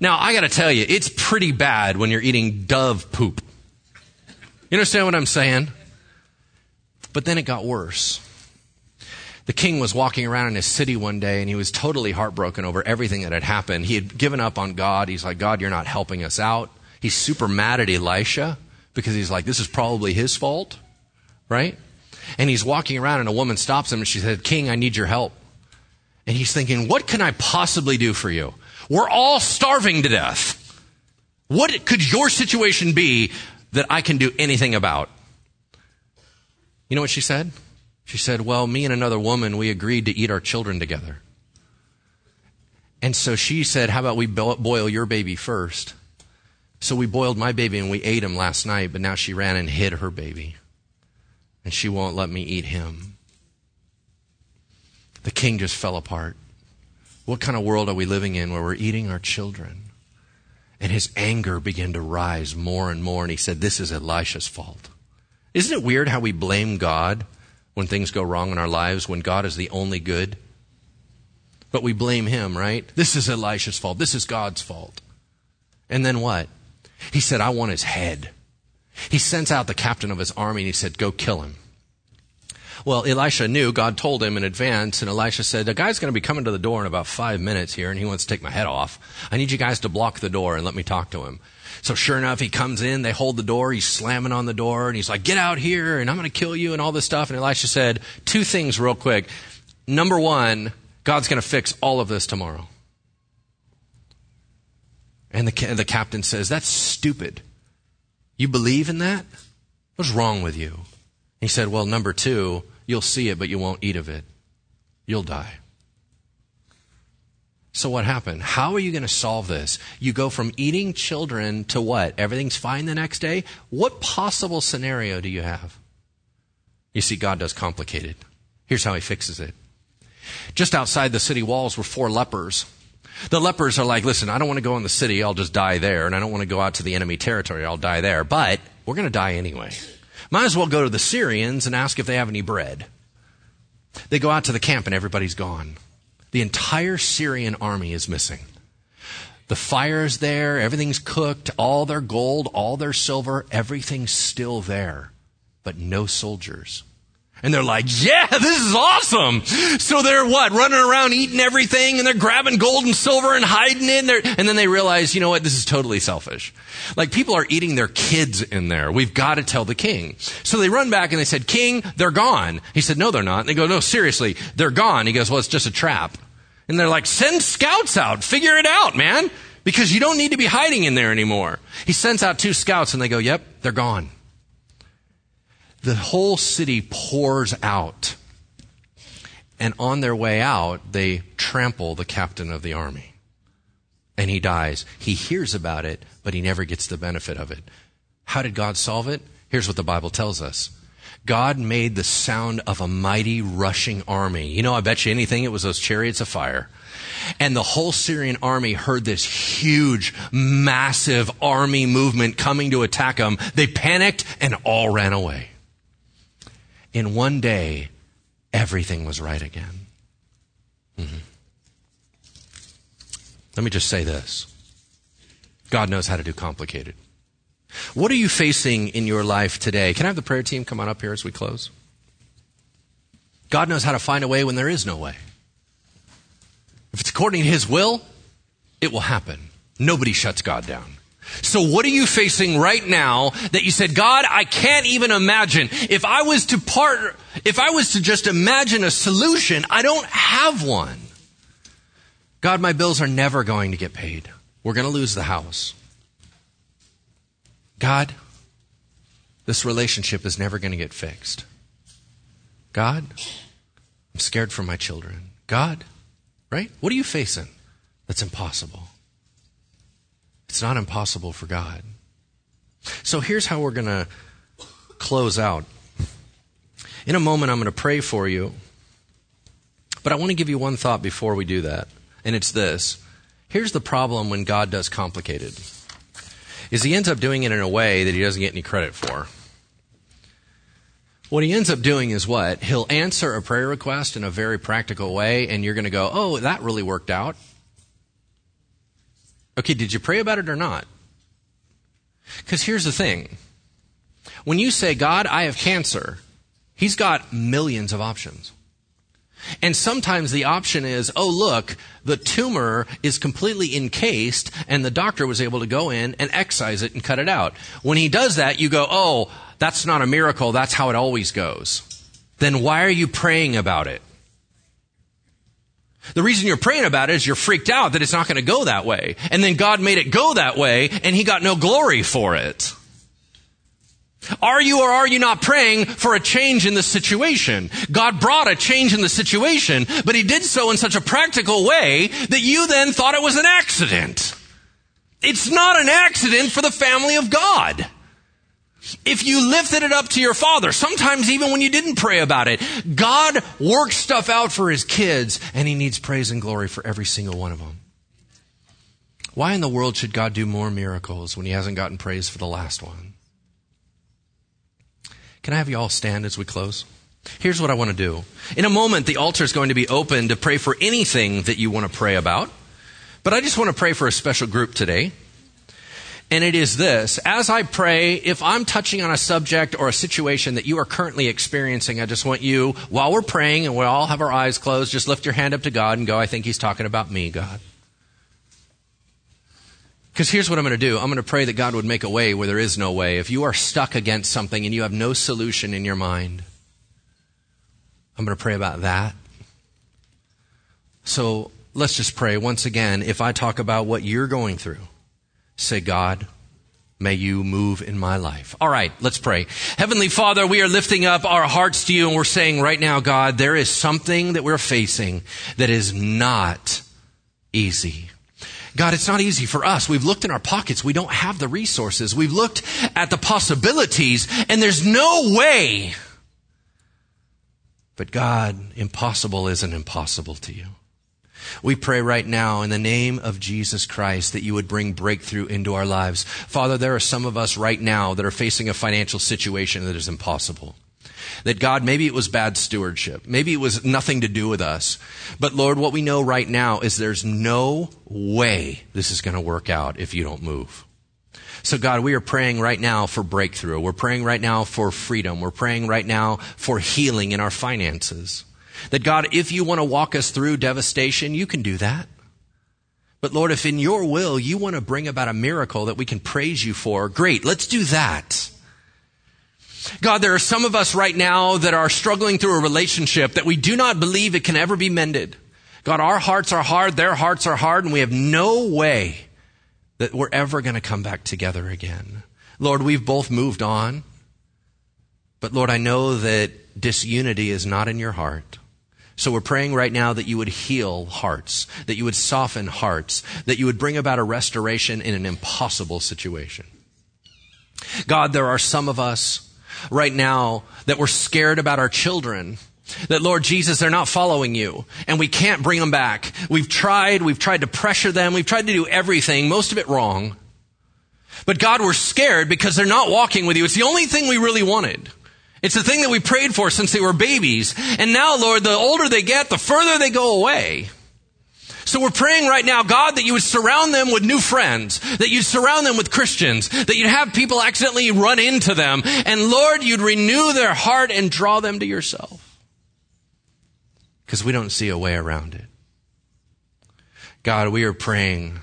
Now, I gotta tell you, it's pretty bad when you're eating dove poop. You understand what I'm saying? But then it got worse. The king was walking around in his city one day and he was totally heartbroken over everything that had happened. He had given up on God. He's like, God, you're not helping us out. He's super mad at Elisha because he's like, this is probably his fault, right? And he's walking around and a woman stops him and she said, King, I need your help. And he's thinking, what can I possibly do for you? We're all starving to death. What could your situation be that I can do anything about? You know what she said? She said, Well, me and another woman, we agreed to eat our children together. And so she said, How about we boil your baby first? So we boiled my baby and we ate him last night, but now she ran and hid her baby. And she won't let me eat him. The king just fell apart. What kind of world are we living in where we're eating our children? And his anger began to rise more and more, and he said, This is Elisha's fault. Isn't it weird how we blame God when things go wrong in our lives when God is the only good? But we blame him, right? This is Elisha's fault. This is God's fault. And then what? He said, I want his head. He sends out the captain of his army and he said, Go kill him. Well, Elisha knew, God told him in advance, and Elisha said, The guy's going to be coming to the door in about five minutes here, and he wants to take my head off. I need you guys to block the door and let me talk to him. So sure enough, he comes in, they hold the door, he's slamming on the door, and he's like, Get out here, and I'm going to kill you, and all this stuff. And Elisha said, Two things real quick. Number one, God's going to fix all of this tomorrow. And the, the captain says, That's stupid. You believe in that? What's wrong with you? He said, Well, number two, You'll see it, but you won't eat of it. You'll die. So what happened? How are you going to solve this? You go from eating children to what? Everything's fine the next day? What possible scenario do you have? You see, God does complicated. Here's how he fixes it. Just outside the city walls were four lepers. The lepers are like, listen, I don't want to go in the city, I'll just die there, and I don't want to go out to the enemy territory, I'll die there, but we're going to die anyway. Might as well go to the Syrians and ask if they have any bread. They go out to the camp and everybody's gone. The entire Syrian army is missing. The fire's there, everything's cooked, all their gold, all their silver, everything's still there, but no soldiers. And they're like, yeah, this is awesome. So they're what? Running around eating everything and they're grabbing gold and silver and hiding it. And, and then they realize, you know what? This is totally selfish. Like people are eating their kids in there. We've got to tell the king. So they run back and they said, King, they're gone. He said, no, they're not. And they go, no, seriously, they're gone. He goes, well, it's just a trap. And they're like, send scouts out. Figure it out, man. Because you don't need to be hiding in there anymore. He sends out two scouts and they go, yep, they're gone the whole city pours out. And on their way out, they trample the captain of the army. And he dies. He hears about it, but he never gets the benefit of it. How did God solve it? Here's what the Bible tells us. God made the sound of a mighty rushing army. You know, I bet you anything it was those chariots of fire. And the whole Syrian army heard this huge, massive army movement coming to attack them. They panicked and all ran away in one day, everything was right again. Mm-hmm. Let me just say this God knows how to do complicated. What are you facing in your life today? Can I have the prayer team come on up here as we close? God knows how to find a way when there is no way. If it's according to His will, it will happen. Nobody shuts God down. So what are you facing right now that you said, God, I can't even imagine. If I was to part, if I was to just imagine a solution, I don't have one. God, my bills are never going to get paid. We're going to lose the house. God, this relationship is never going to get fixed. God, I'm scared for my children. God, right? What are you facing that's impossible? It's not impossible for God. So here's how we're going to close out. In a moment, I'm going to pray for you. But I want to give you one thought before we do that, and it's this. Here's the problem when God does complicated. Is he ends up doing it in a way that he doesn't get any credit for. What he ends up doing is what? He'll answer a prayer request in a very practical way, and you're going to go, oh, that really worked out. Okay, did you pray about it or not? Because here's the thing when you say, God, I have cancer, he's got millions of options. And sometimes the option is, oh, look, the tumor is completely encased, and the doctor was able to go in and excise it and cut it out. When he does that, you go, oh, that's not a miracle, that's how it always goes. Then why are you praying about it? The reason you're praying about it is you're freaked out that it's not going to go that way. And then God made it go that way, and He got no glory for it. Are you or are you not praying for a change in the situation? God brought a change in the situation, but He did so in such a practical way that you then thought it was an accident. It's not an accident for the family of God. If you lifted it up to your father, sometimes even when you didn't pray about it, God works stuff out for his kids and he needs praise and glory for every single one of them. Why in the world should God do more miracles when he hasn't gotten praise for the last one? Can I have you all stand as we close? Here's what I want to do. In a moment, the altar is going to be open to pray for anything that you want to pray about. But I just want to pray for a special group today. And it is this as I pray, if I'm touching on a subject or a situation that you are currently experiencing, I just want you, while we're praying and we all have our eyes closed, just lift your hand up to God and go, I think He's talking about me, God. Because here's what I'm going to do I'm going to pray that God would make a way where there is no way. If you are stuck against something and you have no solution in your mind, I'm going to pray about that. So let's just pray once again. If I talk about what you're going through, say, God, may you move in my life. All right, let's pray. Heavenly Father, we are lifting up our hearts to you and we're saying right now, God, there is something that we're facing that is not easy. God, it's not easy for us. We've looked in our pockets. We don't have the resources. We've looked at the possibilities and there's no way. But God, impossible isn't impossible to you. We pray right now in the name of Jesus Christ that you would bring breakthrough into our lives. Father, there are some of us right now that are facing a financial situation that is impossible. That God, maybe it was bad stewardship. Maybe it was nothing to do with us. But Lord, what we know right now is there's no way this is going to work out if you don't move. So God, we are praying right now for breakthrough. We're praying right now for freedom. We're praying right now for healing in our finances. That God, if you want to walk us through devastation, you can do that. But Lord, if in your will you want to bring about a miracle that we can praise you for, great, let's do that. God, there are some of us right now that are struggling through a relationship that we do not believe it can ever be mended. God, our hearts are hard, their hearts are hard, and we have no way that we're ever going to come back together again. Lord, we've both moved on. But Lord, I know that disunity is not in your heart. So we're praying right now that you would heal hearts, that you would soften hearts, that you would bring about a restoration in an impossible situation. God, there are some of us right now that we're scared about our children. That Lord Jesus, they're not following you and we can't bring them back. We've tried, we've tried to pressure them, we've tried to do everything, most of it wrong. But God, we're scared because they're not walking with you. It's the only thing we really wanted. It's the thing that we prayed for since they were babies. And now, Lord, the older they get, the further they go away. So we're praying right now, God, that you would surround them with new friends, that you'd surround them with Christians, that you'd have people accidentally run into them, and Lord, you'd renew their heart and draw them to yourself. Because we don't see a way around it. God, we are praying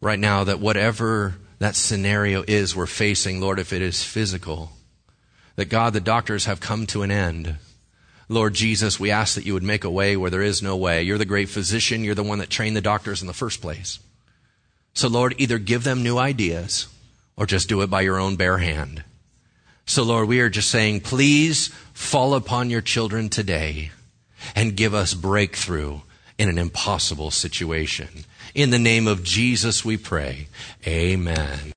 right now that whatever that scenario is we're facing, Lord, if it is physical, that God, the doctors have come to an end. Lord Jesus, we ask that you would make a way where there is no way. You're the great physician. You're the one that trained the doctors in the first place. So Lord, either give them new ideas or just do it by your own bare hand. So Lord, we are just saying, please fall upon your children today and give us breakthrough in an impossible situation. In the name of Jesus we pray. Amen.